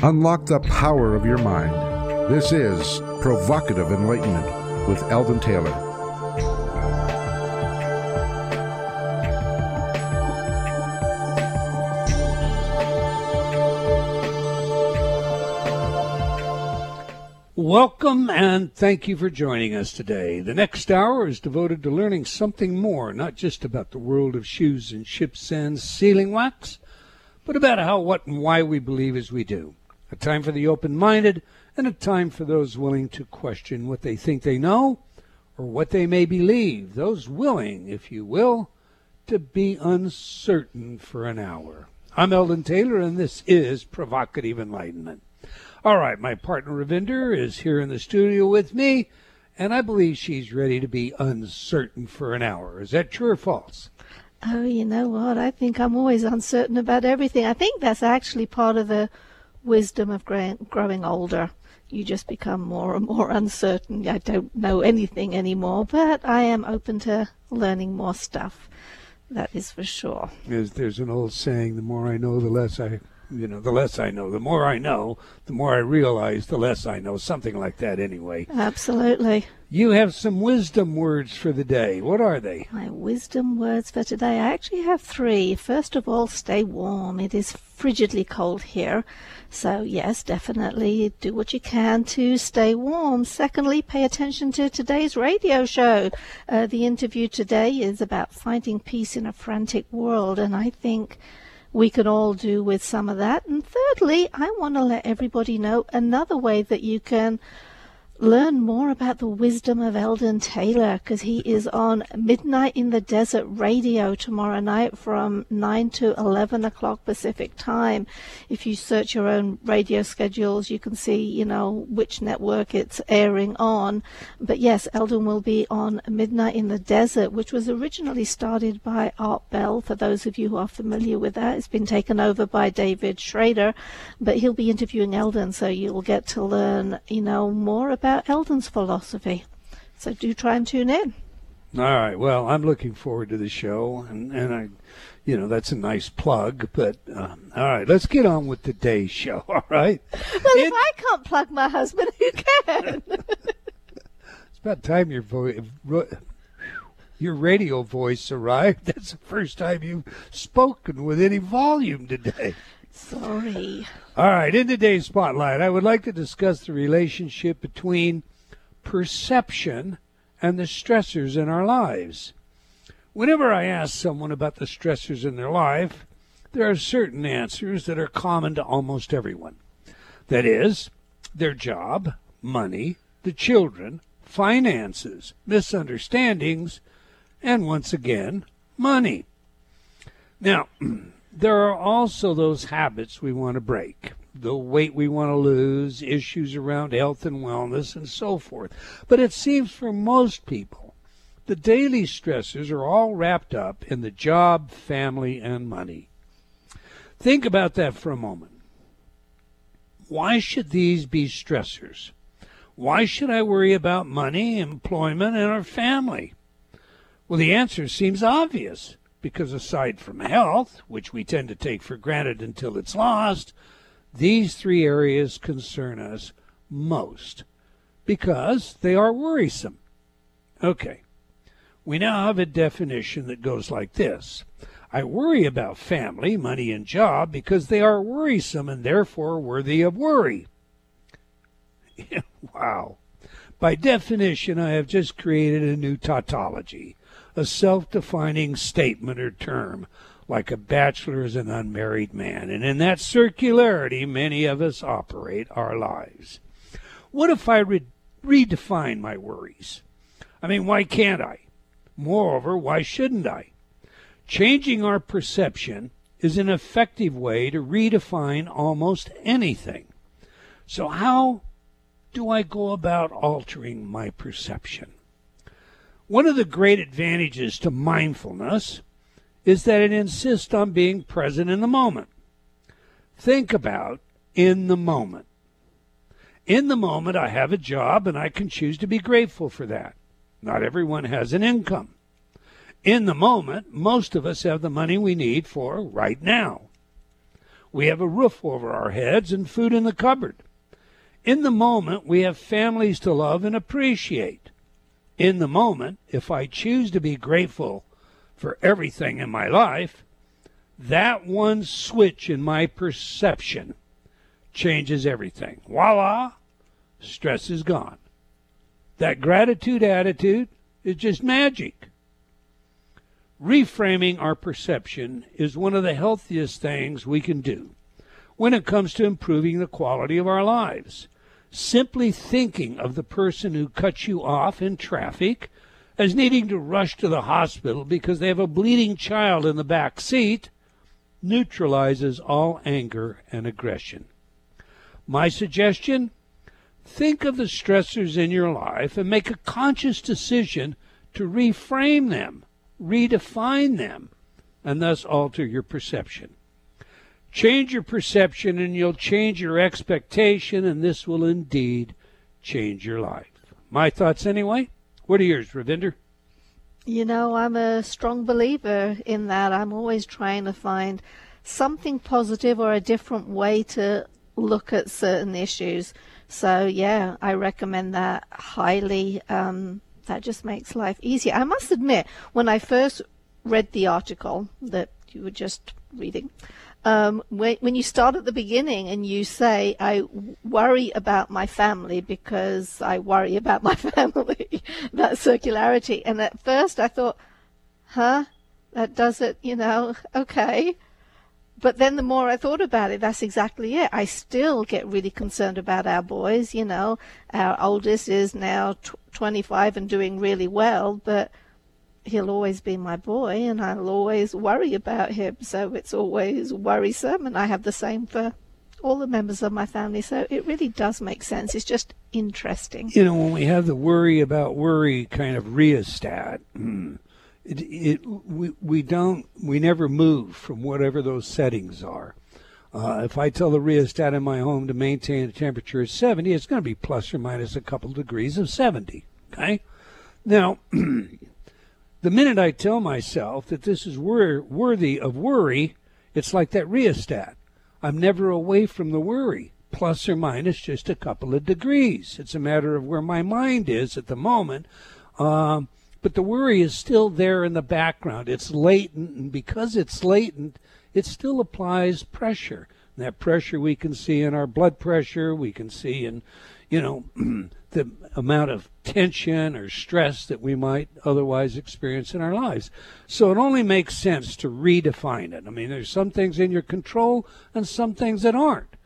Unlock the power of your mind. This is Provocative Enlightenment with Eldon Taylor. Welcome and thank you for joining us today. The next hour is devoted to learning something more, not just about the world of shoes and ships and sealing wax, but about how, what, and why we believe as we do. A time for the open minded and a time for those willing to question what they think they know or what they may believe, those willing, if you will, to be uncertain for an hour. I'm Eldon Taylor, and this is Provocative Enlightenment. All right, my partner Ravinder is here in the studio with me, and I believe she's ready to be uncertain for an hour. Is that true or false? Oh, you know what? I think I'm always uncertain about everything. I think that's actually part of the wisdom of growing older. You just become more and more uncertain. I don't know anything anymore, but I am open to learning more stuff. That is for sure. There's, there's an old saying: "The more I know, the less I you know, the less I know. The more I know, the more I realize, the less I know. Something like that, anyway. Absolutely. You have some wisdom words for the day. What are they? My wisdom words for today. I actually have three. First of all, stay warm. It is frigidly cold here. So, yes, definitely do what you can to stay warm. Secondly, pay attention to today's radio show. Uh, the interview today is about finding peace in a frantic world, and I think we can all do with some of that. And thirdly, I want to let everybody know another way that you can learn more about the wisdom of Eldon Taylor because he is on Midnight in the Desert Radio tomorrow night from 9 to 11 o'clock Pacific time. If you search your own radio schedules, you can see, you know, which network it's airing on. But yes, Eldon will be on Midnight in the Desert, which was originally started by Art Bell. For those of you who are familiar with that, it's been taken over by David Schrader, but he'll be interviewing Eldon, so you'll get to learn, you know, more about about Eldon's philosophy. So do try and tune in. All right. Well, I'm looking forward to the show, and, and I, you know, that's a nice plug. But um, all right, let's get on with today's show. All right. Well, it, if I can't plug my husband, who can? it's about time your voice, your radio voice arrived. That's the first time you've spoken with any volume today. Sorry. All right, in today's spotlight, I would like to discuss the relationship between perception and the stressors in our lives. Whenever I ask someone about the stressors in their life, there are certain answers that are common to almost everyone. That is, their job, money, the children, finances, misunderstandings, and once again, money. Now, there are also those habits we want to break the weight we want to lose, issues around health and wellness, and so forth. But it seems for most people, the daily stresses are all wrapped up in the job, family, and money. Think about that for a moment. Why should these be stressors? Why should I worry about money, employment, and our family? Well, the answer seems obvious because aside from health, which we tend to take for granted until it's lost, these three areas concern us most because they are worrisome. Okay, we now have a definition that goes like this I worry about family, money, and job because they are worrisome and therefore worthy of worry. wow. By definition, I have just created a new tautology a self defining statement or term, like a bachelor is an unmarried man. And in that circularity, many of us operate our lives. What if I re- redefine my worries? I mean, why can't I? Moreover, why shouldn't I? Changing our perception is an effective way to redefine almost anything. So, how do I go about altering my perception? One of the great advantages to mindfulness is that it insists on being present in the moment. Think about in the moment. In the moment, I have a job and I can choose to be grateful for that. Not everyone has an income. In the moment, most of us have the money we need for right now. We have a roof over our heads and food in the cupboard. In the moment, we have families to love and appreciate. In the moment, if I choose to be grateful for everything in my life, that one switch in my perception changes everything. Voila, stress is gone. That gratitude attitude is just magic. Reframing our perception is one of the healthiest things we can do when it comes to improving the quality of our lives. Simply thinking of the person who cuts you off in traffic as needing to rush to the hospital because they have a bleeding child in the back seat neutralizes all anger and aggression. My suggestion think of the stressors in your life and make a conscious decision to reframe them, redefine them, and thus alter your perception. Change your perception and you'll change your expectation, and this will indeed change your life. My thoughts, anyway. What are yours, Ravinder? You know, I'm a strong believer in that. I'm always trying to find something positive or a different way to look at certain issues. So, yeah, I recommend that highly. Um, that just makes life easier. I must admit, when I first read the article that you were just reading, um, when, when you start at the beginning and you say, I worry about my family because I worry about my family, that circularity. And at first I thought, huh, that does it, you know, okay. But then the more I thought about it, that's exactly it. I still get really concerned about our boys, you know. Our oldest is now 25 and doing really well, but he'll always be my boy and I'll always worry about him. So it's always worrisome. And I have the same for all the members of my family. So it really does make sense. It's just interesting. You know, when we have the worry about worry kind of rheostat, it, it, we, we don't, we never move from whatever those settings are. Uh, if I tell the rheostat in my home to maintain a temperature of 70, it's going to be plus or minus a couple degrees of 70. Okay? Now, the minute I tell myself that this is wor- worthy of worry, it's like that rheostat. I'm never away from the worry, plus or minus just a couple of degrees. It's a matter of where my mind is at the moment. Um, but the worry is still there in the background. It's latent, and because it's latent, it still applies pressure. And that pressure we can see in our blood pressure, we can see in, you know, the amount of tension or stress that we might otherwise experience in our lives. So it only makes sense to redefine it. I mean, there's some things in your control and some things that aren't.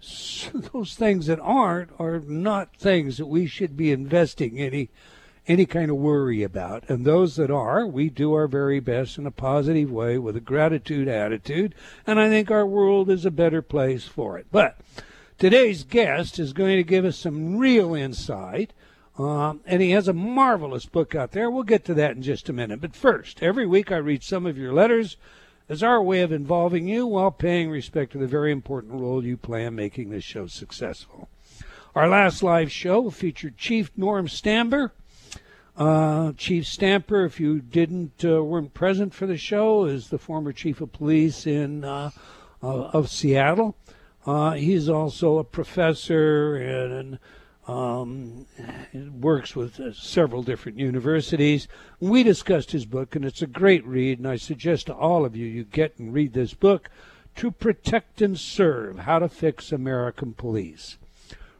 So those things that aren't are not things that we should be investing any any kind of worry about. And those that are, we do our very best in a positive way with a gratitude attitude, and I think our world is a better place for it. But Today's guest is going to give us some real insight, um, and he has a marvelous book out there. We'll get to that in just a minute. But first, every week I read some of your letters as our way of involving you while paying respect to the very important role you play in making this show successful. Our last live show featured Chief Norm Stamper. Uh, chief Stamper, if you didn't uh, weren't present for the show, is the former chief of police in uh, of Seattle. Uh, he's also a professor and, um, works with uh, several different universities. We discussed his book, and it's a great read, and I suggest to all of you you get and read this book, To Protect and Serve How to Fix American Police.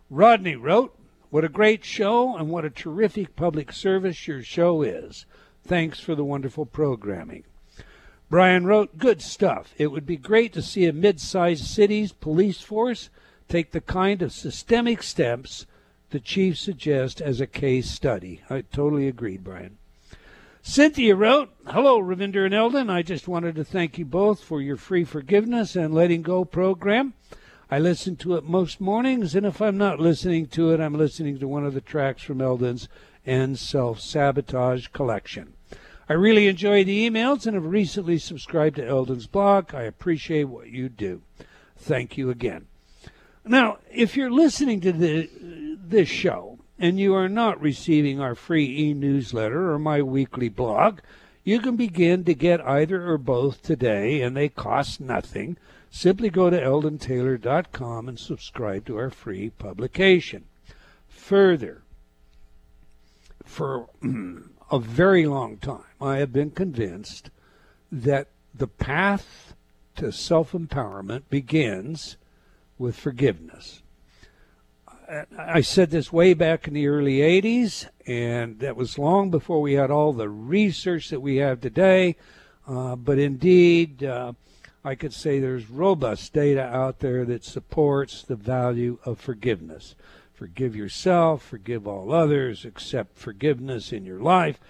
Rodney wrote, What a great show, and what a terrific public service your show is. Thanks for the wonderful programming. Brian wrote, Good stuff. It would be great to see a mid sized city's police force take the kind of systemic steps the chief suggests as a case study. I totally agreed, Brian. Cynthia wrote, Hello, Ravinder and Eldon. I just wanted to thank you both for your free forgiveness and letting go program. I listen to it most mornings, and if I'm not listening to it, I'm listening to one of the tracks from Eldon's End Self Sabotage collection. I really enjoy the emails and have recently subscribed to Eldon's blog. I appreciate what you do. Thank you again. Now, if you're listening to the, this show and you are not receiving our free e newsletter or my weekly blog, You can begin to get either or both today, and they cost nothing. Simply go to eldontaylor.com and subscribe to our free publication. Further, for a very long time, I have been convinced that the path to self empowerment begins with forgiveness. I said this way back in the early 80s, and that was long before we had all the research that we have today. Uh, but indeed, uh, I could say there's robust data out there that supports the value of forgiveness. Forgive yourself, forgive all others, accept forgiveness in your life,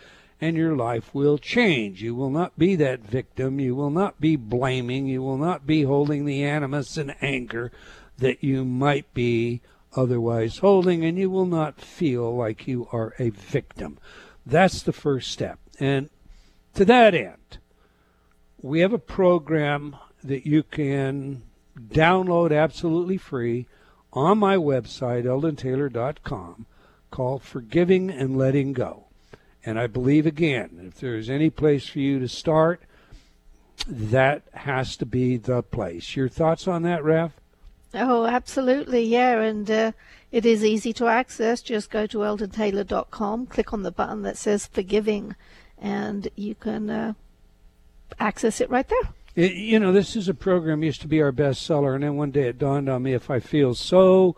and your life will change. You will not be that victim. You will not be blaming. You will not be holding the animus and anger that you might be otherwise holding, and you will not feel like you are a victim. That's the first step. And to that end, we have a program that you can download absolutely free on my website, eldontaylor.com, called Forgiving and Letting Go. And I believe, again, if there's any place for you to start, that has to be the place. Your thoughts on that, Ref? Oh, absolutely, yeah, and uh, it is easy to access. Just go to eldontaylor.com, click on the button that says Forgiving, and you can uh, access it right there. It, you know, this is a program used to be our bestseller, and then one day it dawned on me if I feel so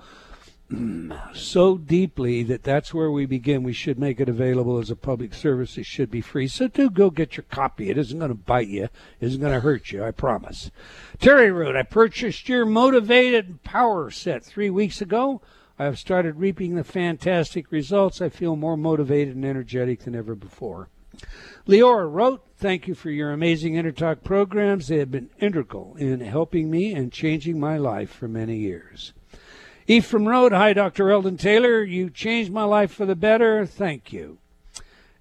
so deeply that that's where we begin. We should make it available as a public service. It should be free. So do go get your copy. It isn't going to bite you. It isn't going to hurt you. I promise. Terry wrote, I purchased your motivated power set three weeks ago. I have started reaping the fantastic results. I feel more motivated and energetic than ever before. Leora wrote, Thank you for your amazing InnerTalk programs. They have been integral in helping me and changing my life for many years. Ephraim Road, hi, Dr. Eldon Taylor. You changed my life for the better. Thank you.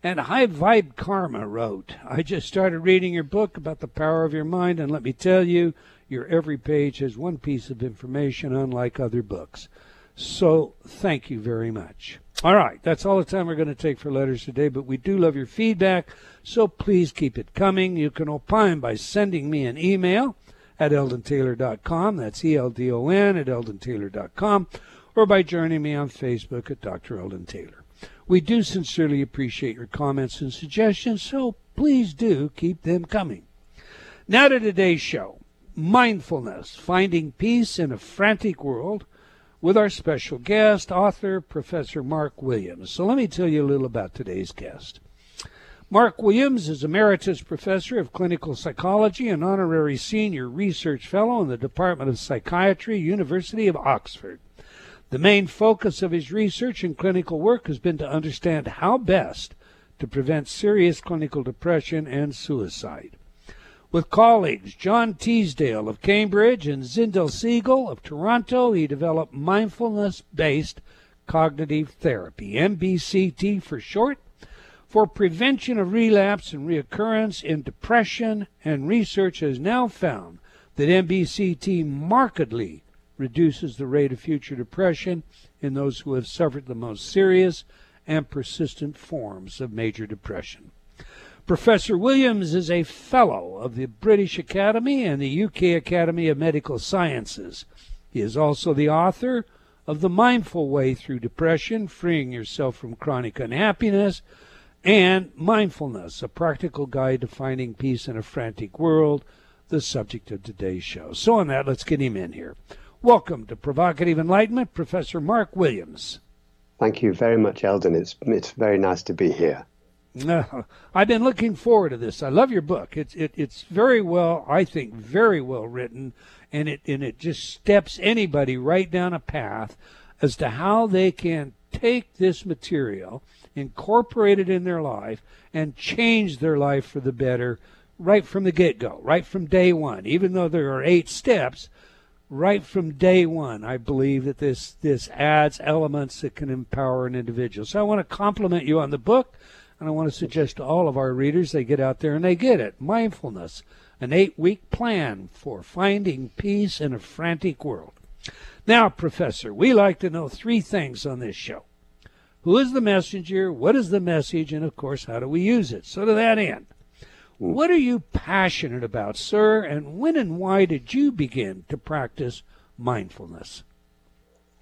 And High Vibe Karma wrote, I just started reading your book about the power of your mind, and let me tell you, your every page has one piece of information unlike other books. So thank you very much. All right, that's all the time we're going to take for letters today, but we do love your feedback, so please keep it coming. You can opine by sending me an email at eldontaylor.com. That's E L D O N at eldontaylor.com. Or by joining me on Facebook at Dr. Eldon Taylor. We do sincerely appreciate your comments and suggestions, so please do keep them coming. Now to today's show Mindfulness Finding Peace in a Frantic World with our special guest, author, Professor Mark Williams. So let me tell you a little about today's guest. Mark Williams is Emeritus Professor of Clinical Psychology and Honorary Senior Research Fellow in the Department of Psychiatry, University of Oxford. The main focus of his research and clinical work has been to understand how best to prevent serious clinical depression and suicide. With colleagues John Teasdale of Cambridge and Zindel Segal of Toronto, he developed mindfulness based cognitive therapy, MBCT for short, for prevention of relapse and reoccurrence in depression, and research has now found that MBCT markedly reduces the rate of future depression in those who have suffered the most serious and persistent forms of major depression. Professor Williams is a fellow of the British Academy and the UK Academy of Medical Sciences. He is also the author of The Mindful Way Through Depression, Freeing Yourself from Chronic Unhappiness, and mindfulness, a practical guide to finding peace in a frantic world, the subject of today's show. So, on that, let's get him in here. Welcome to Provocative Enlightenment, Professor Mark Williams. Thank you very much, Eldon. It's it's very nice to be here. Uh, I've been looking forward to this. I love your book. It's it, it's very well, I think, very well written, and it and it just steps anybody right down a path as to how they can take this material incorporate it in their life, and change their life for the better right from the get go, right from day one. Even though there are eight steps, right from day one, I believe that this, this adds elements that can empower an individual. So I want to compliment you on the book, and I want to suggest to all of our readers they get out there and they get it. Mindfulness, an eight week plan for finding peace in a frantic world. Now, Professor, we like to know three things on this show. Who is the messenger? What is the message? And of course, how do we use it? So, to that end, What are you passionate about, sir? And when and why did you begin to practice mindfulness?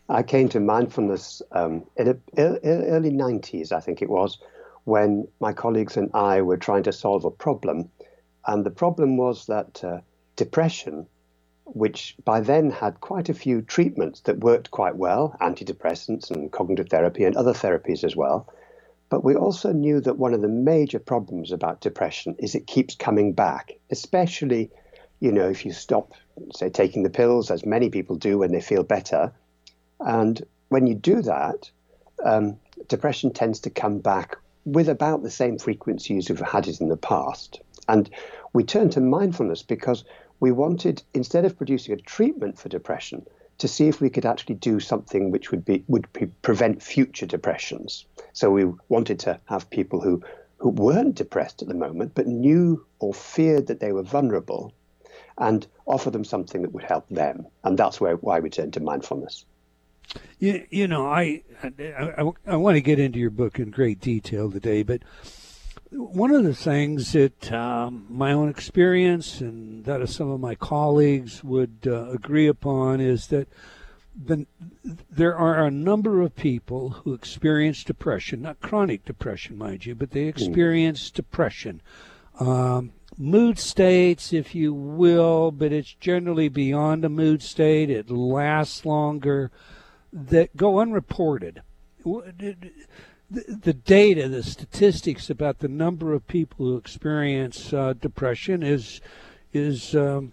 I came to mindfulness um, in the early 90s, I think it was, when my colleagues and I were trying to solve a problem. And the problem was that uh, depression, which by then had quite a few treatments that worked quite well antidepressants and cognitive therapy and other therapies as well. But we also knew that one of the major problems about depression is it keeps coming back, especially, you know, if you stop, say, taking the pills, as many people do when they feel better and when you do that, um, depression tends to come back with about the same frequency as you've had it in the past. And we turn to mindfulness because we wanted, instead of producing a treatment for depression, to see if we could actually do something which would be would prevent future depressions. So we wanted to have people who who weren't depressed at the moment but knew or feared that they were vulnerable, and offer them something that would help them. And that's where why we turned to mindfulness. You, you know, I, I, I, I want to get into your book in great detail today, but one of the things that um, my own experience and that of some of my colleagues would uh, agree upon is that the, there are a number of people who experience depression, not chronic depression, mind you, but they hmm. experience depression. Um, mood states, if you will, but it's generally beyond a mood state. It lasts longer that go unreported. The, data, the statistics about the number of people who experience uh, depression is is um,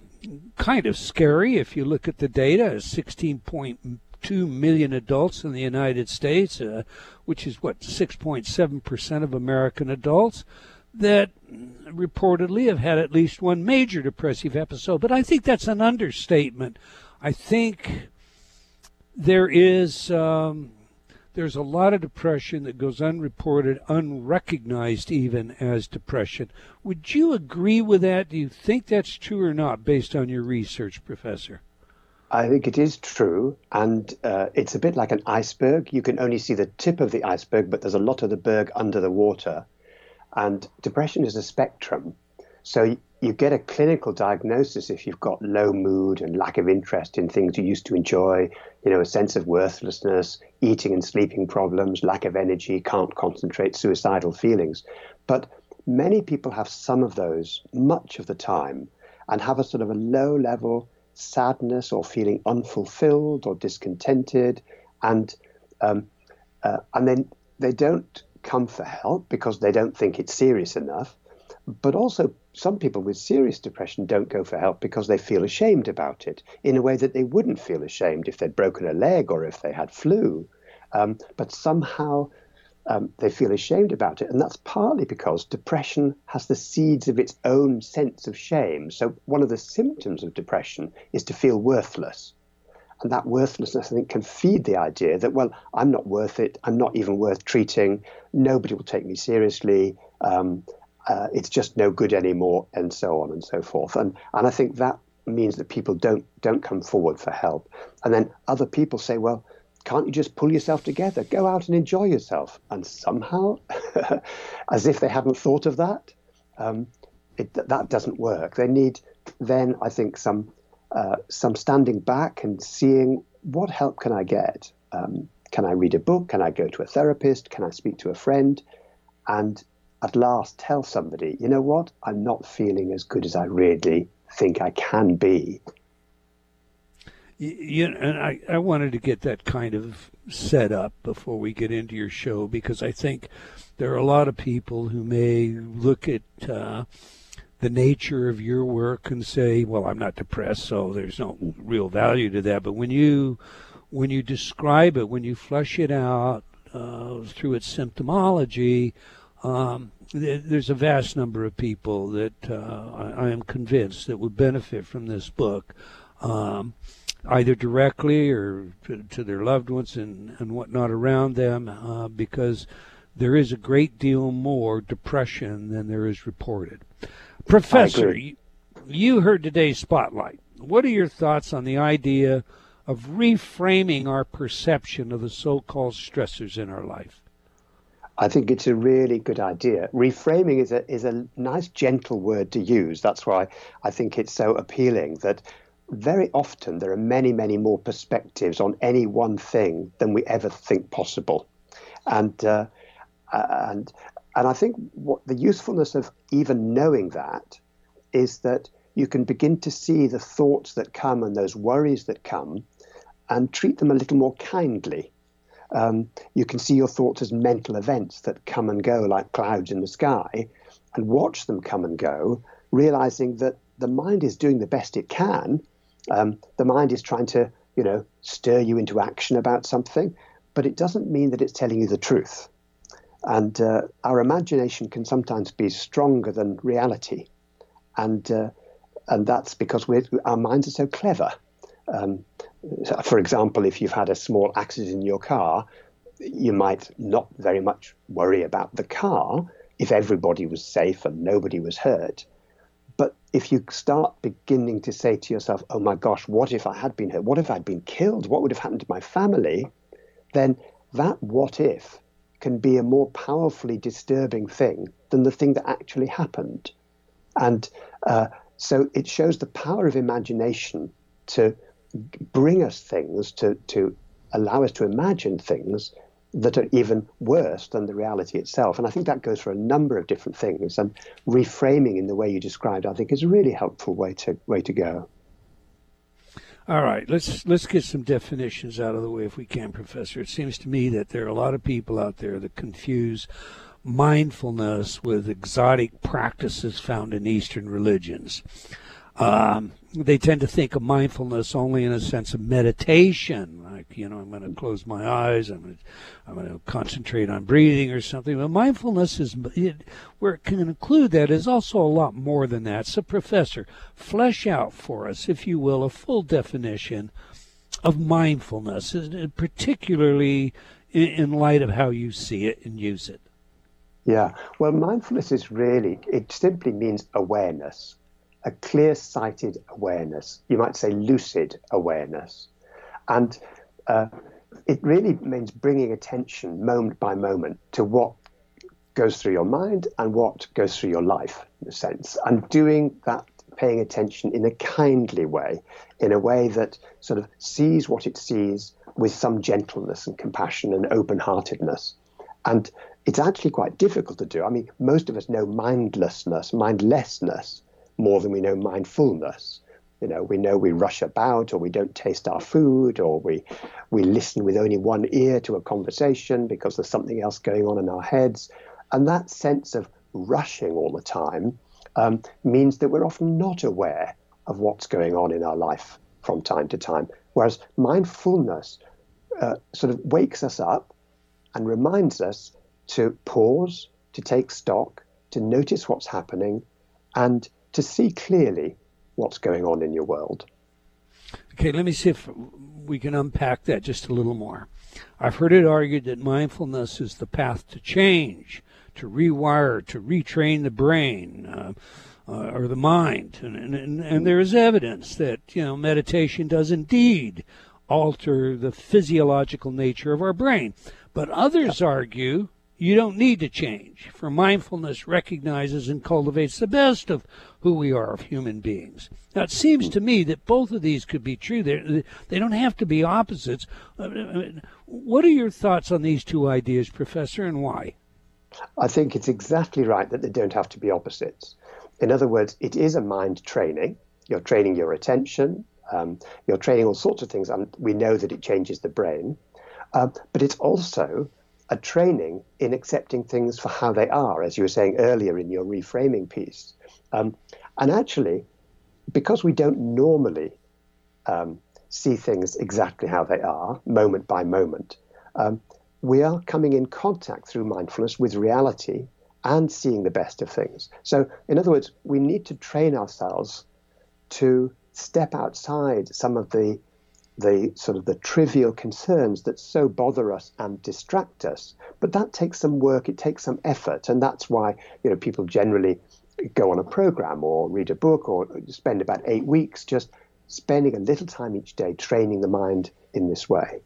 kind of scary. If you look at the data, 16.2 million adults in the United States, uh, which is what 6.7 percent of American adults, that reportedly have had at least one major depressive episode. But I think that's an understatement. I think there is um, there's a lot of depression that goes unreported, unrecognized even as depression. Would you agree with that? Do you think that's true or not, based on your research, Professor? I think it is true, and uh, it's a bit like an iceberg. You can only see the tip of the iceberg, but there's a lot of the berg under the water. And depression is a spectrum. So you get a clinical diagnosis if you've got low mood and lack of interest in things you used to enjoy, you know, a sense of worthlessness, eating and sleeping problems, lack of energy, can't concentrate, suicidal feelings. But many people have some of those much of the time and have a sort of a low level sadness or feeling unfulfilled or discontented and um, uh, and then they don't come for help because they don't think it's serious enough but also some people with serious depression don't go for help because they feel ashamed about it in a way that they wouldn't feel ashamed if they'd broken a leg or if they had flu. Um, but somehow um, they feel ashamed about it. And that's partly because depression has the seeds of its own sense of shame. So, one of the symptoms of depression is to feel worthless. And that worthlessness, I think, can feed the idea that, well, I'm not worth it. I'm not even worth treating. Nobody will take me seriously. Um, uh, it's just no good anymore, and so on and so forth. And and I think that means that people don't don't come forward for help. And then other people say, well, can't you just pull yourself together, go out and enjoy yourself? And somehow, as if they haven't thought of that, um, it, that doesn't work. They need then, I think, some uh, some standing back and seeing what help can I get. Um, can I read a book? Can I go to a therapist? Can I speak to a friend? And at last tell somebody, you know what, I'm not feeling as good as I really think I can be. You and I, I wanted to get that kind of set up before we get into your show because I think there are a lot of people who may look at uh, the nature of your work and say, "Well, I'm not depressed, so there's no real value to that." But when you when you describe it, when you flesh it out uh, through its symptomology, um, there's a vast number of people that uh, I, am convinced that would benefit from this book, um, either directly or to, to, their loved ones and, and whatnot around them, uh, because there is a great deal more depression than there is reported. Professor, you, you heard today's spotlight. What are your thoughts on the idea of reframing our perception of the so called stressors in our life? I think it's a really good idea. Reframing is a is a nice, gentle word to use. That's why I think it's so appealing. That very often there are many, many more perspectives on any one thing than we ever think possible, and uh, and and I think what the usefulness of even knowing that is that you can begin to see the thoughts that come and those worries that come, and treat them a little more kindly um, you can see your thoughts as mental events that come and go like clouds in the sky and watch them come and go, realizing that the mind is doing the best it can. Um, the mind is trying to, you know, stir you into action about something, but it doesn't mean that it's telling you the truth. And uh, our imagination can sometimes be stronger than reality, and uh, and that's because our minds are so clever. Um, for example, if you've had a small accident in your car, you might not very much worry about the car if everybody was safe and nobody was hurt. But if you start beginning to say to yourself, oh my gosh, what if I had been hurt? What if I'd been killed? What would have happened to my family? Then that what if can be a more powerfully disturbing thing than the thing that actually happened. And uh, so it shows the power of imagination to bring us things to, to allow us to imagine things that are even worse than the reality itself. And I think that goes for a number of different things. And reframing in the way you described, I think, is a really helpful way to way to go. All right, let's let's get some definitions out of the way if we can, Professor. It seems to me that there are a lot of people out there that confuse mindfulness with exotic practices found in Eastern religions. Um, they tend to think of mindfulness only in a sense of meditation, like you know, I'm going to close my eyes, I'm going to, I'm going to concentrate on breathing or something. But mindfulness is it, where it can include that is also a lot more than that. So, Professor, flesh out for us, if you will, a full definition of mindfulness, particularly in light of how you see it and use it. Yeah, well, mindfulness is really, it simply means awareness a clear sighted awareness. You might say lucid awareness. And uh, it really means bringing attention moment by moment to what goes through your mind and what goes through your life, in a sense, and doing that, paying attention in a kindly way, in a way that sort of sees what it sees with some gentleness and compassion and open heartedness. And it's actually quite difficult to do. I mean, most of us know mindlessness, mindlessness, more than we know mindfulness. You know, we know we rush about, or we don't taste our food, or we we listen with only one ear to a conversation because there's something else going on in our heads, and that sense of rushing all the time um, means that we're often not aware of what's going on in our life from time to time. Whereas mindfulness uh, sort of wakes us up and reminds us to pause, to take stock, to notice what's happening, and to see clearly what's going on in your world. Okay, let me see if we can unpack that just a little more. I've heard it argued that mindfulness is the path to change, to rewire, to retrain the brain. Uh, uh, or the mind, and, and, and there is evidence that you know meditation does indeed alter the physiological nature of our brain. But others argue you don't need to change, for mindfulness recognizes and cultivates the best of who we are of human beings. Now, it seems to me that both of these could be true. They're, they don't have to be opposites. What are your thoughts on these two ideas, Professor, and why? I think it's exactly right that they don't have to be opposites. In other words, it is a mind training. You're training your attention, um, you're training all sorts of things, and we know that it changes the brain. Uh, but it's also a training in accepting things for how they are, as you were saying earlier in your reframing piece. Um, and actually, because we don't normally um, see things exactly how they are, moment by moment, um, we are coming in contact through mindfulness with reality and seeing the best of things. So, in other words, we need to train ourselves to step outside some of the the sort of the trivial concerns that so bother us and distract us. But that takes some work, it takes some effort, and that's why you know people generally go on a program or read a book or spend about eight weeks just spending a little time each day training the mind in this way.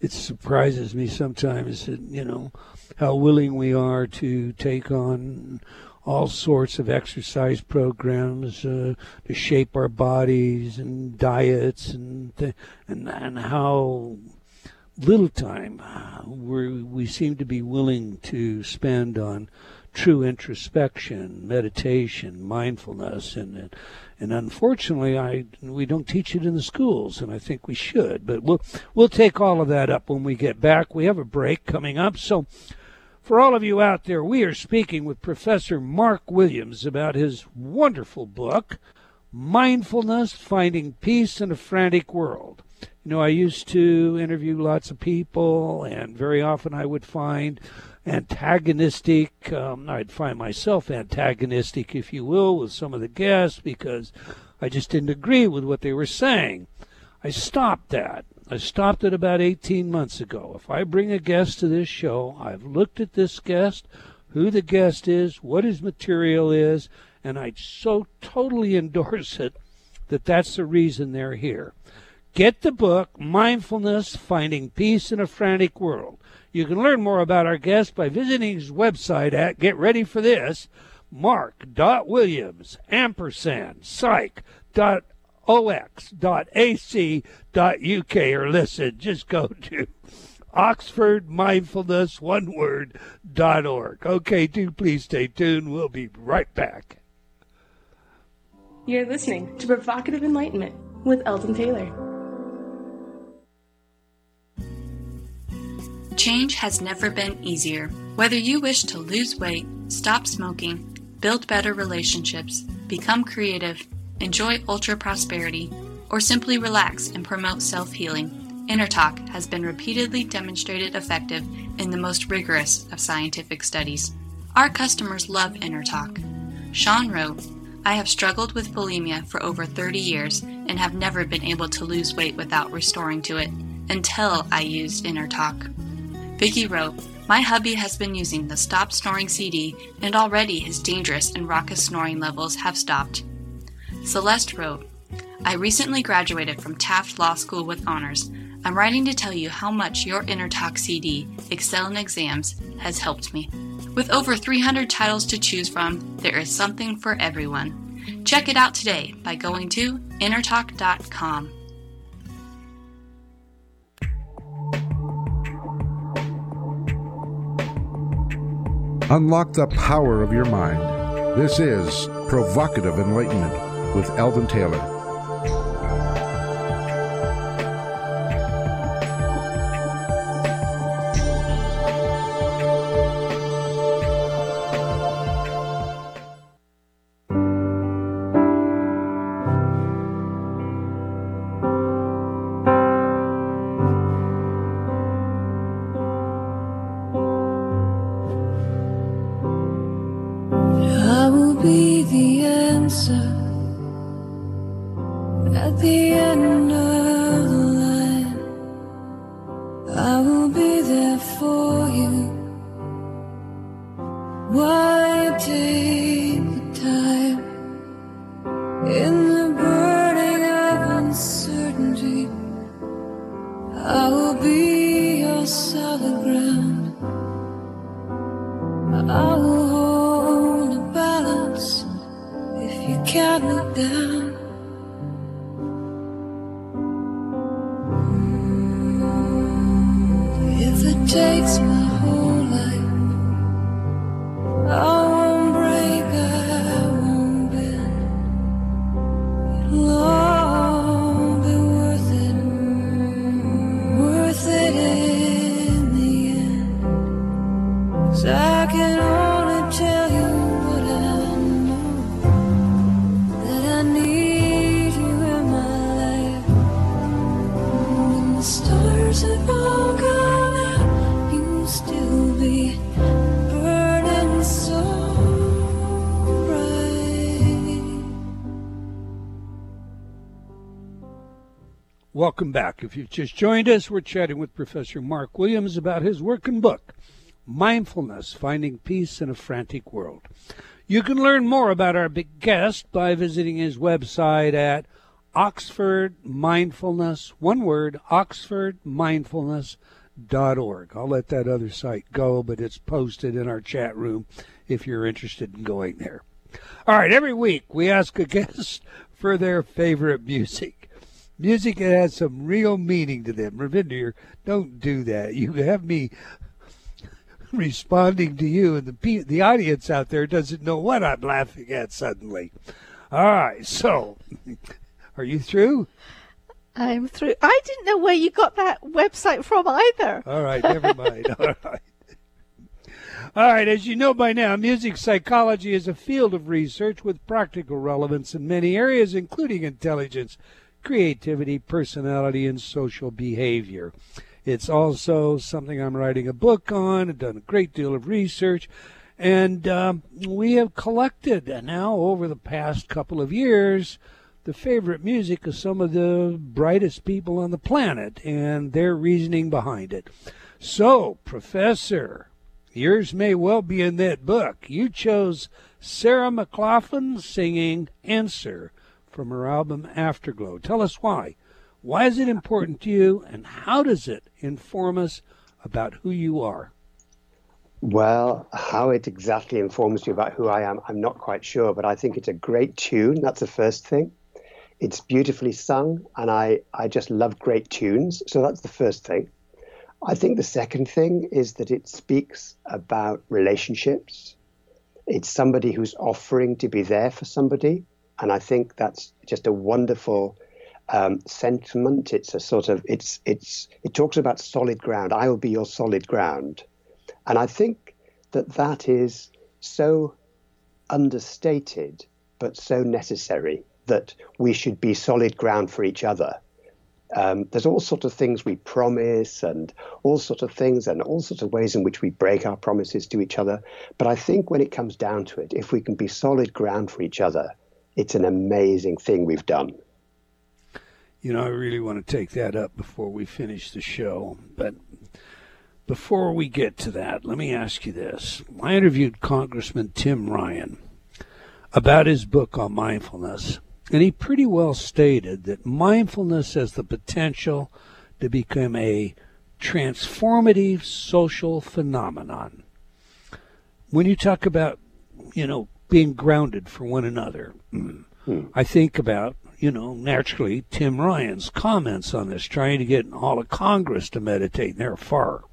it surprises me sometimes that, you know, how willing we are to take on all sorts of exercise programs uh, to shape our bodies and diets and th- and and how little time we we seem to be willing to spend on true introspection, meditation, mindfulness, and and unfortunately, I we don't teach it in the schools, and I think we should. But we'll we'll take all of that up when we get back. We have a break coming up, so. For all of you out there, we are speaking with Professor Mark Williams about his wonderful book, Mindfulness Finding Peace in a Frantic World. You know, I used to interview lots of people, and very often I would find antagonistic. Um, I'd find myself antagonistic, if you will, with some of the guests because I just didn't agree with what they were saying. I stopped that. I stopped it about 18 months ago. If I bring a guest to this show, I've looked at this guest, who the guest is, what his material is, and I so totally endorse it that that's the reason they're here. Get the book, Mindfulness Finding Peace in a Frantic World. You can learn more about our guest by visiting his website at, get ready for this, mark.williams, ampersand, psych.ox.ac.uk, or listen, just go to Oxford Mindfulness, one word, dot org. Okay, do please stay tuned. We'll be right back. You're listening to Provocative Enlightenment with Eldon Taylor. Change has never been easier. Whether you wish to lose weight, stop smoking, build better relationships, become creative, enjoy ultra prosperity, or simply relax and promote self healing, InnerTalk has been repeatedly demonstrated effective in the most rigorous of scientific studies. Our customers love InnerTalk. Sean wrote, I have struggled with bulimia for over 30 years and have never been able to lose weight without restoring to it until I used InnerTalk. Vicky wrote, My hubby has been using the Stop Snoring CD, and already his dangerous and raucous snoring levels have stopped. Celeste wrote, I recently graduated from Taft Law School with honors. I'm writing to tell you how much your InnerTalk CD, Excel in Exams, has helped me. With over 300 titles to choose from, there is something for everyone. Check it out today by going to innertalk.com. Unlock the power of your mind. This is Provocative Enlightenment with Eldon Taylor. Welcome back. If you've just joined us, we're chatting with Professor Mark Williams about his working book, Mindfulness Finding Peace in a Frantic World. You can learn more about our big guest by visiting his website at Oxford Mindfulness, one word, oxfordmindfulness.org. I'll let that other site go, but it's posted in our chat room if you're interested in going there. All right, every week we ask a guest for their favorite music. Music that has some real meaning to them. Ravinder, don't do that. You have me responding to you, and the the audience out there doesn't know what I'm laughing at suddenly. All right, so are you through? I'm through. I didn't know where you got that website from either. All right, never mind. All right. All right, as you know by now, music psychology is a field of research with practical relevance in many areas, including intelligence, creativity, personality, and social behavior. It's also something I'm writing a book on. I've done a great deal of research. And um, we have collected now over the past couple of years the favorite music of some of the brightest people on the planet and their reasoning behind it. So, Professor, yours may well be in that book. You chose Sarah McLachlan singing Answer from her album Afterglow. Tell us why. Why is it important to you, and how does it inform us about who you are? Well, how it exactly informs you about who I am, I'm not quite sure, but I think it's a great tune. That's the first thing. It's beautifully sung, and I, I just love great tunes. So that's the first thing. I think the second thing is that it speaks about relationships. It's somebody who's offering to be there for somebody. And I think that's just a wonderful um, sentiment. It's a sort of, it's, it's, it talks about solid ground. I will be your solid ground and I think that that is so understated, but so necessary that we should be solid ground for each other. Um, there's all sorts of things we promise and all sorts of things and all sorts of ways in which we break our promises to each other. But I think when it comes down to it, if we can be solid ground for each other, it's an amazing thing we've done. You know, I really want to take that up before we finish the show, but before we get to that, let me ask you this. I interviewed Congressman Tim Ryan about his book on mindfulness, and he pretty well stated that mindfulness has the potential to become a transformative social phenomenon. When you talk about, you know, being grounded for one another, hmm. I think about, you know, naturally Tim Ryan's comments on this, trying to get all of Congress to meditate. And they're far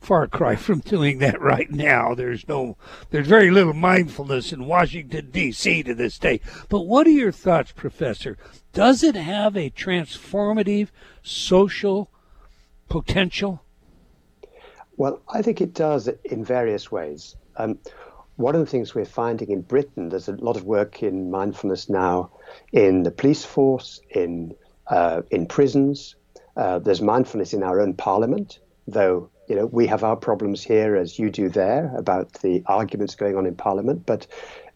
far cry from doing that right now. There's no, there's very little mindfulness in Washington D.C. to this day. But what are your thoughts, Professor? Does it have a transformative social potential? Well, I think it does in various ways. Um, one of the things we're finding in Britain, there's a lot of work in mindfulness now in the police force, in uh, in prisons. Uh, there's mindfulness in our own parliament, though you know, we have our problems here as you do there about the arguments going on in Parliament, but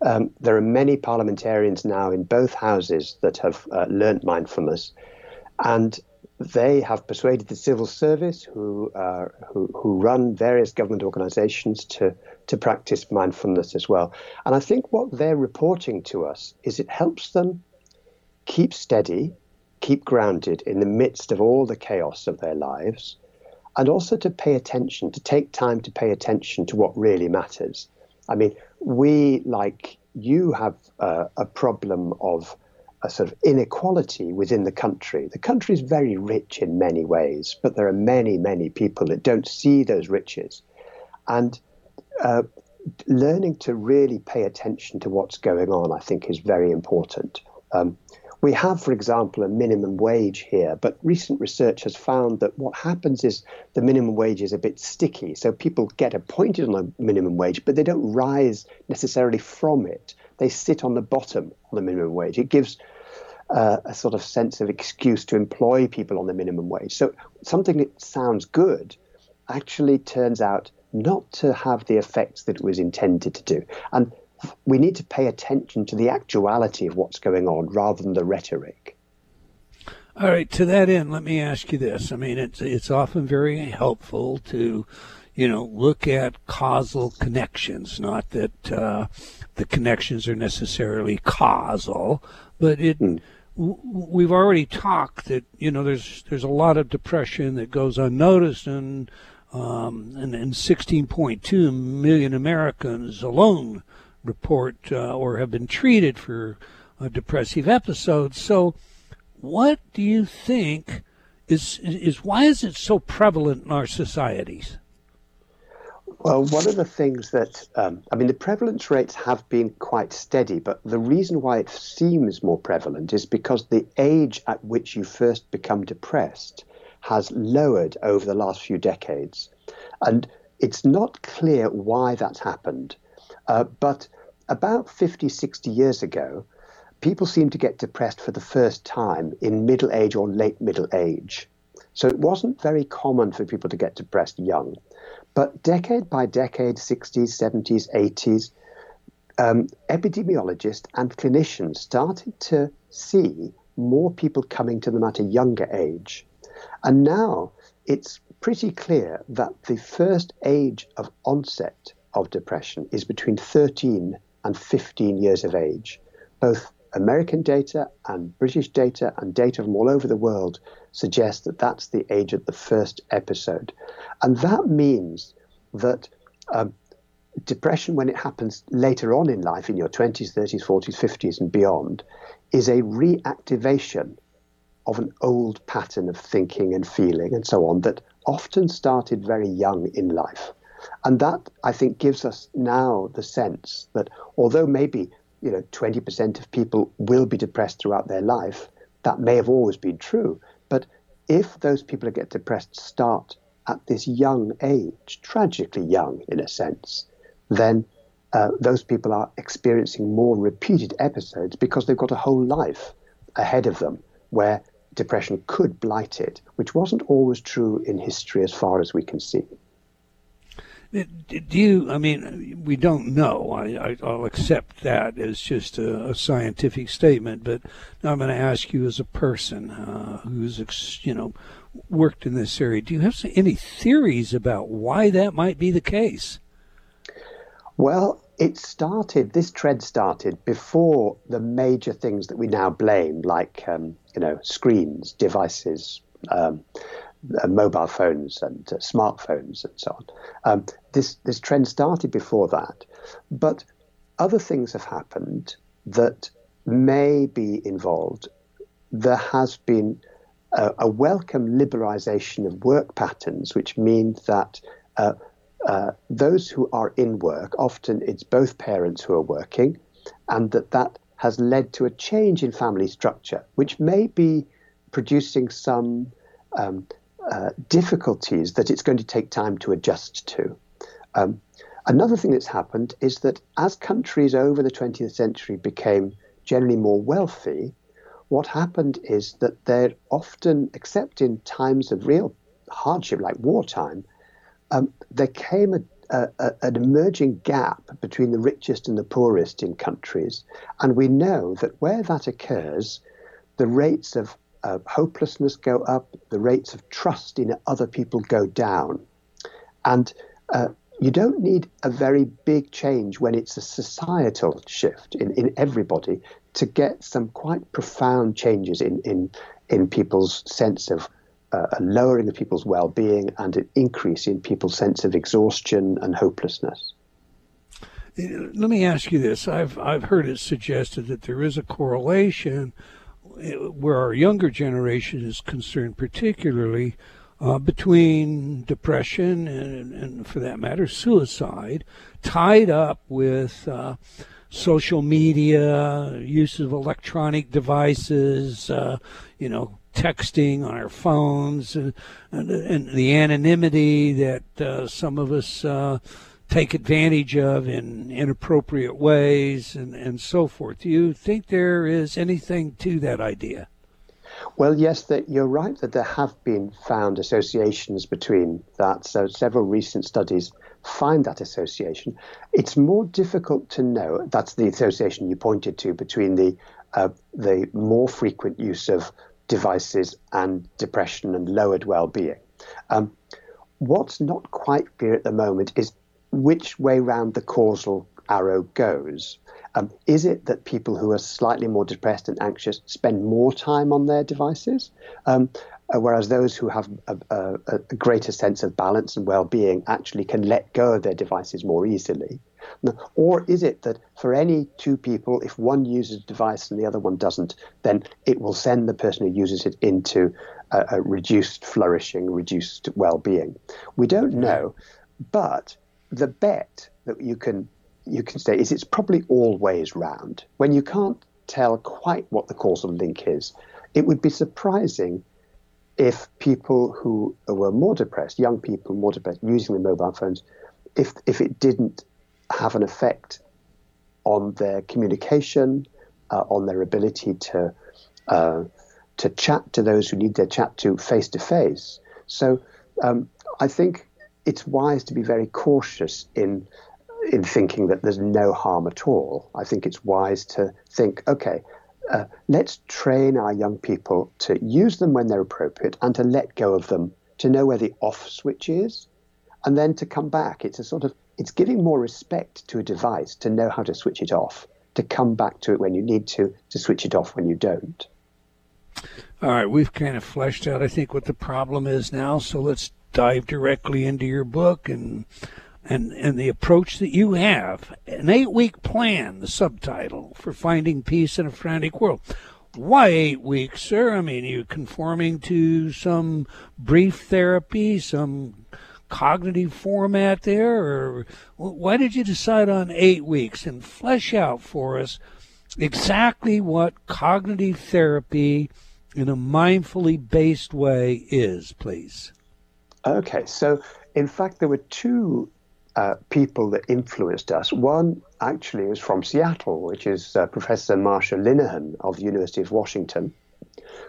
um, there are many parliamentarians now in both houses that have uh, learnt mindfulness, and they have persuaded the civil service, who, uh, who, who run various government organisations, to to practice mindfulness as well. And I think what they're reporting to us is it helps them keep steady, keep grounded in the midst of all the chaos of their lives and also to pay attention, to take time to pay attention to what really matters. I mean, we, like you, have uh, a problem of a sort of inequality within the country. The country is very rich in many ways, but there are many, many people that don't see those riches. And uh, learning to really pay attention to what's going on, I think, is very important. Um, we have, for example, a minimum wage here, but recent research has found that what happens is the minimum wage is a bit sticky. So people get appointed on a minimum wage, but they don't rise necessarily from it. They sit on the bottom of the minimum wage. It gives uh, a sort of sense of excuse to employ people on the minimum wage. So something that sounds good actually turns out not to have the effects that it was intended to do. And we need to pay attention to the actuality of what's going on rather than the rhetoric. All right. To that end, let me ask you this. I mean, it's it's often very helpful to, you know, look at causal connections. Not that uh, the connections are necessarily causal, but it. Mm. we've already talked that you know there's there's a lot of depression that goes unnoticed and um, and, and 16.2 million Americans alone report uh, or have been treated for uh, depressive episodes. So, what do you think is is why is it so prevalent in our societies? Well, one of the things that, um, I mean, the prevalence rates have been quite steady, but the reason why it seems more prevalent is because the age at which you first become depressed has lowered over the last few decades. And it's not clear why that's happened. Uh, but about 50, 60 years ago, people seemed to get depressed for the first time in middle age or late middle age. So it wasn't very common for people to get depressed young. But decade by decade, 60s, 70s, 80s, um, epidemiologists and clinicians started to see more people coming to them at a younger age. And now it's pretty clear that the first age of onset of depression is between 13 and 15 years of age. Both American data and British data and data from all over the world suggest that that's the age of the first episode. And that means that um, depression, when it happens later on in life, in your 20s, 30s, 40s, 50s, and beyond, is a reactivation of an old pattern of thinking and feeling and so on that often started very young in life. And that, I think, gives us now the sense that although maybe you know 20% of people will be depressed throughout their life, that may have always been true. But if those people who get depressed start at this young age, tragically young in a sense, then uh, those people are experiencing more repeated episodes because they've got a whole life ahead of them where depression could blight it, which wasn't always true in history as far as we can see. Do you? I mean, we don't know. I, will accept that as just a, a, scientific statement, but now I'm going to ask you as a person uh, who's, you know, worked in this area. Do you have any theories about why that might be the case? Well, it started. This trend started before the major things that we now blame, like um, you know, screens, devices. Um, uh, mobile phones and uh, smartphones and so on. Um, this this trend started before that, but other things have happened that may be involved. There has been a, a welcome liberalisation of work patterns, which means that uh, uh, those who are in work, often it's both parents who are working, and that that has led to a change in family structure, which may be producing some um, uh, difficulties that it's going to take time to adjust to. Um, another thing that's happened is that as countries over the 20th century became generally more wealthy, what happened is that they're often, except in times of real hardship like wartime, um, there came a, a, an emerging gap between the richest and the poorest in countries. And we know that where that occurs, the rates of uh, hopelessness go up, the rates of trust in other people go down. And uh, you don't need a very big change when it's a societal shift in, in everybody to get some quite profound changes in, in, in people's sense of a lowering of people's well being and an increase in people's sense of exhaustion and hopelessness. Let me ask you this. I've, I've heard it suggested that there is a correlation where our younger generation is concerned, particularly uh, between depression and, and, for that matter, suicide, tied up with uh, social media, use of electronic devices, uh, you know, texting on our phones, and, and, and the anonymity that uh, some of us uh, take advantage of in inappropriate ways and, and so forth. Do you think there is anything to that idea? Well, yes, that you're right that there have been found associations between that. So several recent studies find that association. It's more difficult to know. That's the association you pointed to between the uh, the more frequent use of devices and depression and lowered well-being. Um, what's not quite clear at the moment is which way round the causal arrow goes. Um, is it that people who are slightly more depressed and anxious spend more time on their devices? Um, uh, whereas those who have a, a, a, greater sense of balance and well-being actually can let go of their devices more easily. Or is it that for any two people, if one uses a device and the other one doesn't, then it will send the person who uses it into a, a reduced flourishing, reduced well-being? We don't know, but the bet that you can you can say is it's probably always round. When you can't tell quite what the causal link is, it would be surprising if people who were more depressed, young people more depressed, using the mobile phones, if if it didn't have an effect on their communication, uh, on their ability to uh, to chat to those who need their chat to face to face. So um, I think it's wise to be very cautious in in thinking that there's no harm at all. I think it's wise to think, okay, uh, let's train our young people to use them when they're appropriate and to let go of them, to know where the off switch is, and then to come back. It's a sort of it's giving more respect to a device to know how to switch it off, to come back to it when you need to, to switch it off when you don't. All right, we've kind of fleshed out, I think, what the problem is now. So let's dive directly into your book and and and the approach that you have. An eight-week plan, the subtitle for finding peace in a frantic world. Why eight weeks, sir? I mean, are you conforming to some brief therapy, some cognitive format there, or why did you decide on eight weeks and flesh out for us exactly what cognitive therapy in a mindfully based way is, please? Okay, so in fact, there were two uh, people that influenced us. One actually was from Seattle, which is uh, Professor Marsha Linehan of the University of Washington,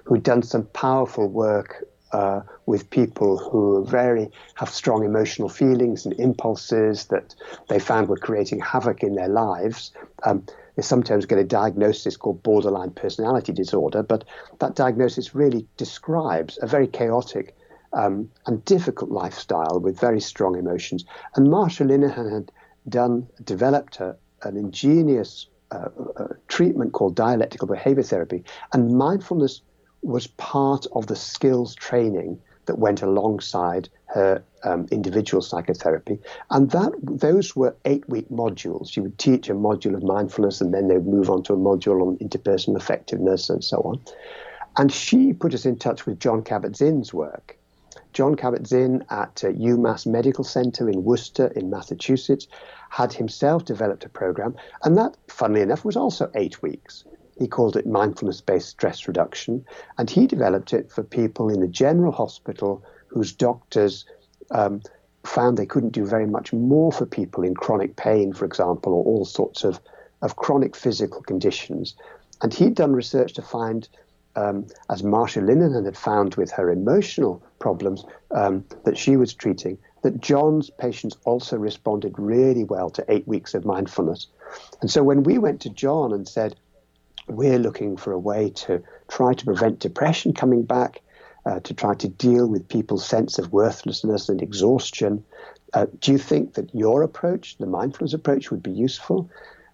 who'd done some powerful work uh, with people who very have strong emotional feelings and impulses that they found were creating havoc in their lives. Um, they sometimes get a diagnosis called borderline personality disorder, but that diagnosis really describes a very chaotic um, and difficult lifestyle with very strong emotions. And Marsha Linehan had done developed a, an ingenious uh, uh, treatment called dialectical behavior therapy, and mindfulness was part of the skills training that went alongside her um, individual psychotherapy. And that those were eight week modules. She would teach a module of mindfulness and then they would move on to a module on interpersonal effectiveness and so on. And she put us in touch with Jon Kabat-Zinn's work. Jon Kabat-Zinn at uh, UMass Medical Center in Worcester in Massachusetts had himself developed a program, and that, funnily enough, was also eight weeks. He called it mindfulness based stress reduction. And he developed it for people in the general hospital whose doctors um, found they couldn't do very much more for people in chronic pain, for example, or all sorts of, of chronic physical conditions. And he'd done research to find, um, as Marsha Linehan had found with her emotional problems um, that she was treating, that Jon's patients also responded really well to eight weeks of mindfulness. And so when we went to John and said, we're looking for a way to try to prevent depression coming back, uh, to try to deal with people's sense of worthlessness and exhaustion. Uh, do you think that your approach, the mindfulness approach, would be useful?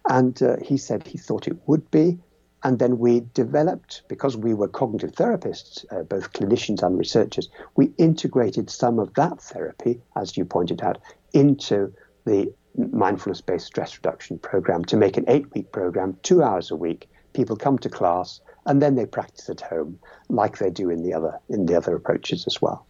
And uh, he said he thought it would be. And then we developed, because we were cognitive therapists, uh, both clinicians and researchers, we integrated some of that therapy, as you pointed out, into the mindfulness based stress reduction program to make an eight week program, two hours a week, people come to class and then they practice at home like they do in the other in the other approaches as well.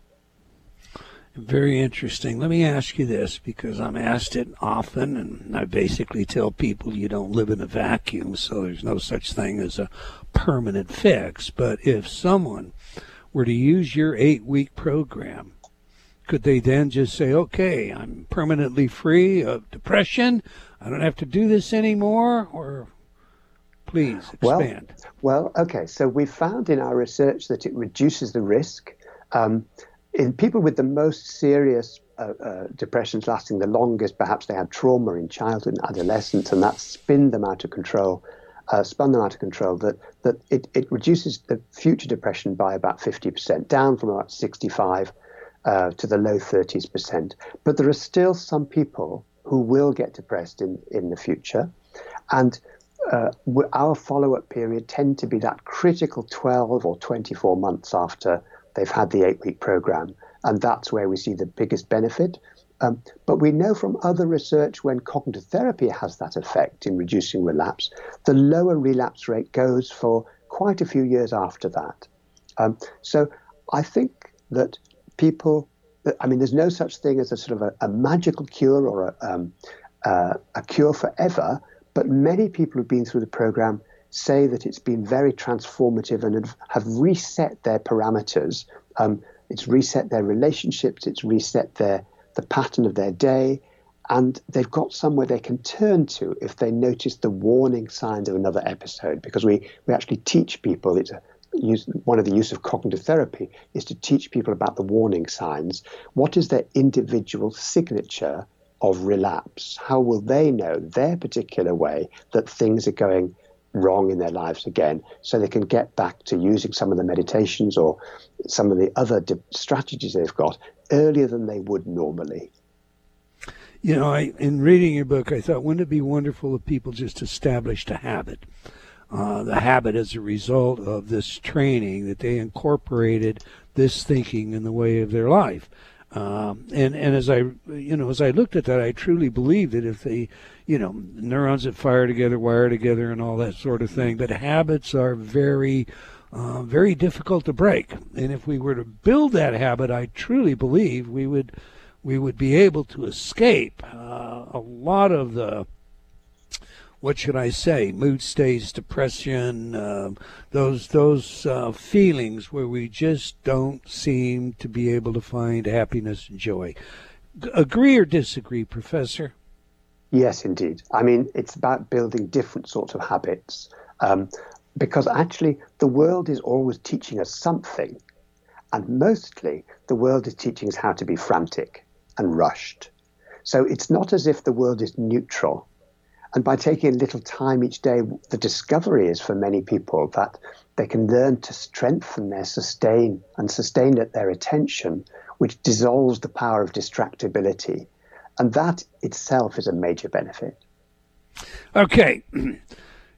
Very interesting. Let me ask you this because I'm asked it often, and I basically tell people you don't live in a vacuum, so there's no such thing as a permanent fix. But if someone were to use your eight week program, could they then just say, okay, I'm permanently free of depression? I don't have to do this anymore? Or Please expand. Well, well, okay. So we found in our research that it reduces the risk. Um, in people with the most serious uh, uh, depressions lasting the longest, perhaps they had trauma in childhood and adolescence, and that spun them out of control, uh, spun them out of control. That that it, it reduces the future depression by about fifty percent, down from about sixty-five uh, to the low thirties percent. But there are still some people who will get depressed in in the future, and uh, our follow up period tend to be that critical 12 or 24 months after they've had the eight week program. And that's where we see the biggest benefit. Um, but we know from other research when cognitive therapy has that effect in reducing relapse, the lower relapse rate goes for quite a few years after that. Um, so I think that people, I mean, there's no such thing as a sort of a, a magical cure or a, um, uh, a cure forever, but many people who've been through the program say that it's been very transformative and have reset their parameters. Um, it's reset their relationships, it's reset their the pattern of their day, and they've got somewhere they can turn to if they notice the warning signs of another episode. Because we, we actually teach people, it's a, use, one of the use of cognitive therapy is to teach people about the warning signs. What is their individual signature of relapse? How will they know their particular way that things are going wrong in their lives again so they can get back to using some of the meditations or some of the other strategies they've got earlier than they would normally? You know, I, in reading your book, I thought, wouldn't it be wonderful if people just established a habit? Uh, the habit as a result of this training that they incorporated this thinking in the way of their life. Um, and and as I you know as I looked at that, I truly believe that if the you know neurons that fire together wire together and all that sort of thing, but habits are very uh, very difficult to break. And if we were to build that habit, I truly believe we would we would be able to escape uh, a lot of the what should I say, mood states, depression, uh, those those uh, feelings where we just don't seem to be able to find happiness and joy. agree or disagree, Professor? Yes, indeed. I mean, it's about building different sorts of habits. Um, because actually, the world is always teaching us something. And mostly, the world is teaching us how to be frantic and rushed. So it's not as if the world is neutral and by taking a little time each day, the discovery is for many people that they can learn to strengthen their sustain and sustain at their attention, which dissolves the power of distractibility. And that itself is a major benefit. Okay.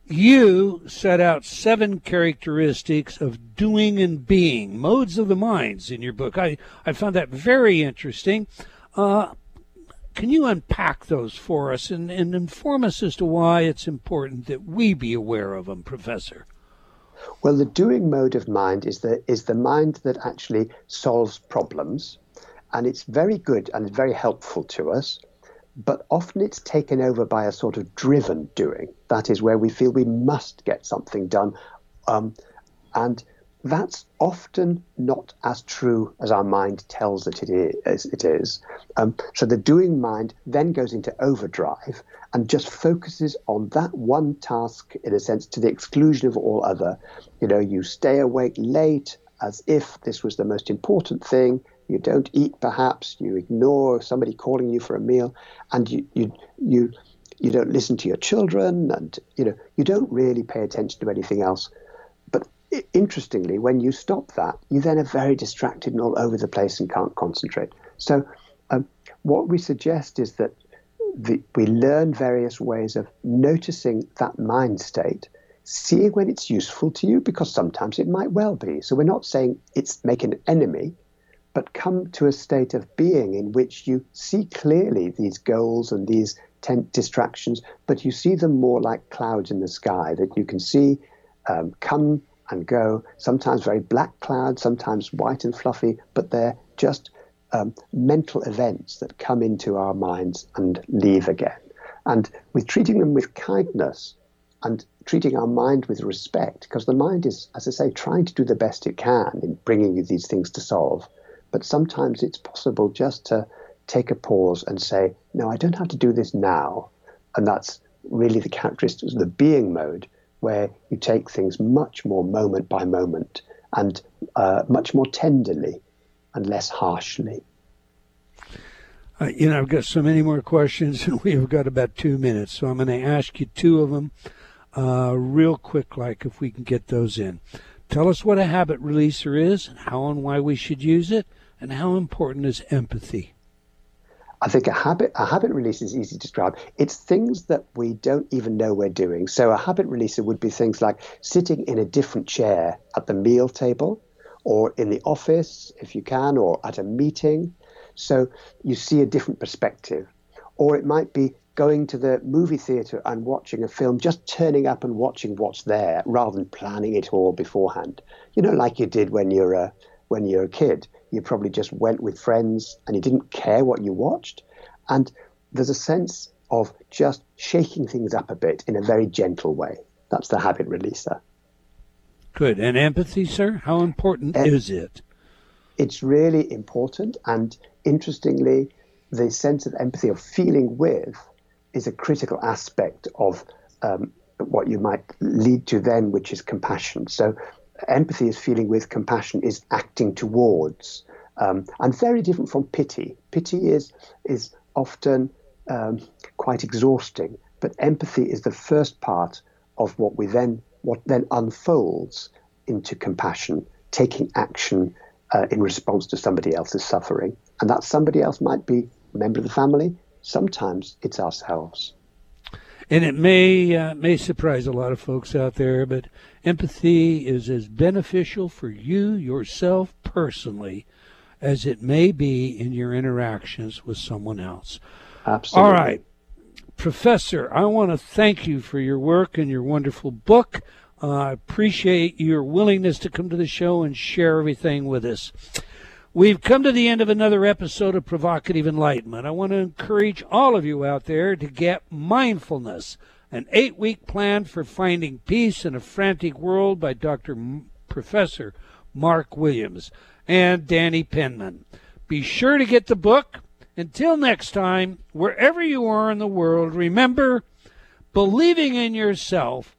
You set out seven characteristics of doing and being, modes of the minds in your book. I, I found that very interesting. Uh, can you unpack those for us and, and inform us as to why it's important that we be aware of them, Professor? Well, the doing mode of mind is the is the mind that actually solves problems, and it's very good and very helpful to us. But often it's taken over by a sort of driven doing. That is where we feel we must get something done, um, and that's often not as true as our mind tells it it is. Um, so the doing mind then goes into overdrive and just focuses on that one task, in a sense, to the exclusion of all other. You know, you stay awake late as if this was the most important thing. You don't eat, perhaps. You ignore somebody calling you for a meal, and you you you you don't listen to your children, and you know you don't really pay attention to anything else interestingly, when you stop that, you then are very distracted and all over the place and can't concentrate. So, um, what we suggest is that the, we learn various ways of noticing that mind state, seeing when it's useful to you, because sometimes it might well be. So, we're not saying it's make an enemy, but come to a state of being in which you see clearly these goals and these tent distractions, but you see them more like clouds in the sky that you can see um, come and go, sometimes very black clouds, sometimes white and fluffy, but they're just um, mental events that come into our minds and leave again. And with treating them with kindness and treating our mind with respect, because the mind is, as I say, trying to do the best it can in bringing you these things to solve. But sometimes it's possible just to take a pause and say, no, I don't have to do this now. And that's really the characteristics of the being mode where you take things much more moment by moment and uh, much more tenderly and less harshly. Uh, you know, I've got so many more questions, and we have got about two minutes, so I'm going to ask you two of them uh, real quick, like if we can get those in. Tell us what a habit releaser is, and how and why we should use it, and how important is empathy. I think a habit a habit release is easy to describe. It's things that we don't even know we're doing. So a habit releaser would be things like sitting in a different chair at the meal table, or in the office if you can, or at a meeting. So you see a different perspective. Or it might be going to the movie theatre and watching a film, just turning up and watching what's there rather than planning it all beforehand. You know, like you did when you're a when you're a kid you probably just went with friends and you didn't care what you watched. And there's a sense of just shaking things up a bit in a very gentle way. That's the habit releaser. Good. And empathy, sir? How important em- is it? It's really important. And interestingly, the sense of empathy, of feeling with, is a critical aspect of um, what you might lead to then, which is compassion. So empathy is feeling with, compassion is acting towards, um, and very different from pity. Pity is is often um, quite exhausting, but empathy is the first part of what we then what then unfolds into compassion, taking action uh, in response to somebody else's suffering, and that somebody else might be a member of the family. Sometimes it's ourselves and it may uh, may surprise a lot of folks out there, but empathy is as beneficial for you yourself personally as it may be in your interactions with someone else. Absolutely. All right. Professor, I want to thank you for your work and your wonderful book. Uh, I appreciate your willingness to come to the show and share everything with us. We've come to the end of another episode of Provocative Enlightenment. I want to encourage all of you out there to get mindfulness, an eight week plan for finding peace in a frantic world by Dr. M- Professor Mark Williams and Danny Penman. Be sure to get the book. Until next time, wherever you are in the world, remember believing in yourself